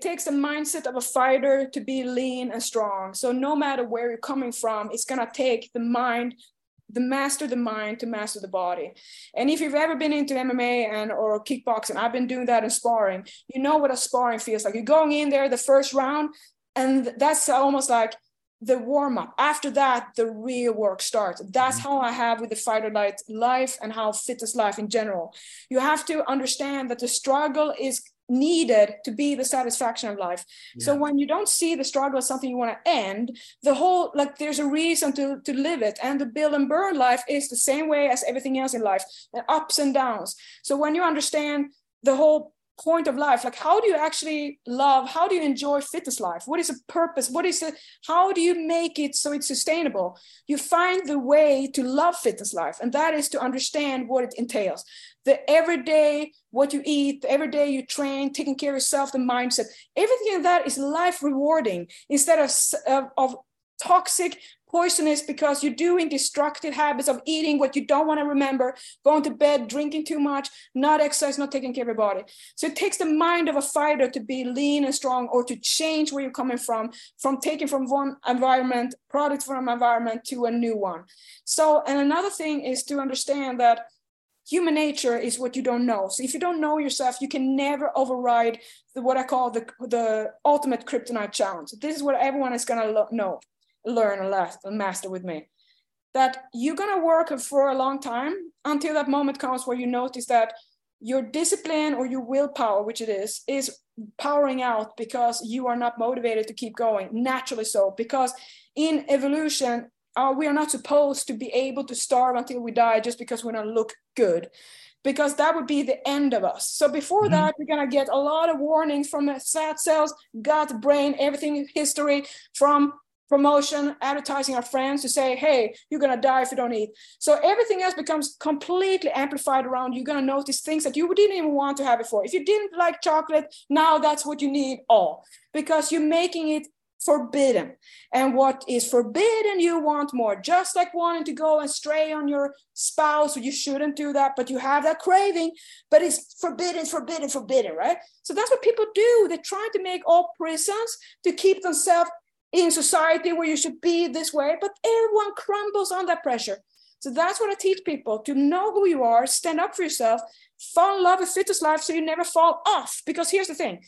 it takes the mindset of a fighter to be lean and strong. So no matter where you're coming from, it's gonna take the mind, the master the mind to master the body. And if you've ever been into MMA and or kickboxing, I've been doing that in sparring. You know what a sparring feels like. You're going in there the first round, and that's almost like the warm up. After that, the real work starts. That's mm-hmm. how I have with the fighter life and how fitness life in general. You have to understand that the struggle is needed to be the satisfaction of life. Yeah. So when you don't see the struggle as something you want to end, the whole like there's a reason to to live it. And the build and burn life is the same way as everything else in life, and ups and downs. So when you understand the whole point of life? Like how do you actually love? How do you enjoy fitness life? What is the purpose? What is the how do you make it so it's sustainable? You find the way to love fitness life and that is to understand what it entails. The everyday what you eat the everyday you train taking care of yourself the mindset everything that is life rewarding instead of, of, of toxic poisonous because you're doing destructive habits of eating what you don't want to remember, going to bed, drinking too much, not exercise, not taking care of your body. So it takes the mind of a fighter to be lean and strong or to change where you're coming from, from taking from one environment, product from an environment to a new one. So, and another thing is to understand that human nature is what you don't know. So if you don't know yourself, you can never override the, what I call the, the ultimate kryptonite challenge. This is what everyone is going to know learn and last and master with me that you're going to work for a long time until that moment comes where you notice that your discipline or your willpower which it is is powering out because you are not motivated to keep going naturally so because in evolution uh, we are not supposed to be able to starve until we die just because we don't look good because that would be the end of us. So before mm-hmm. that, we're gonna get a lot of warnings from fat cells, gut, brain, everything history from promotion, advertising our friends to say, hey, you're gonna die if you don't eat. So everything else becomes completely amplified around. You're gonna notice things that you didn't even want to have before. If you didn't like chocolate, now that's what you need all because you're making it forbidden. And what is forbidden, you want more. Just like wanting to go and stray on your spouse, you shouldn't do that, but you have that craving, but it's forbidden, forbidden, forbidden, right? So that's what people do. They're trying to make all prisons to keep themselves in society where you should be this way, but everyone crumbles under pressure. So that's what I teach people to know who you are, stand up for yourself, fall in love with fitness life so you never fall off. Because here's the thing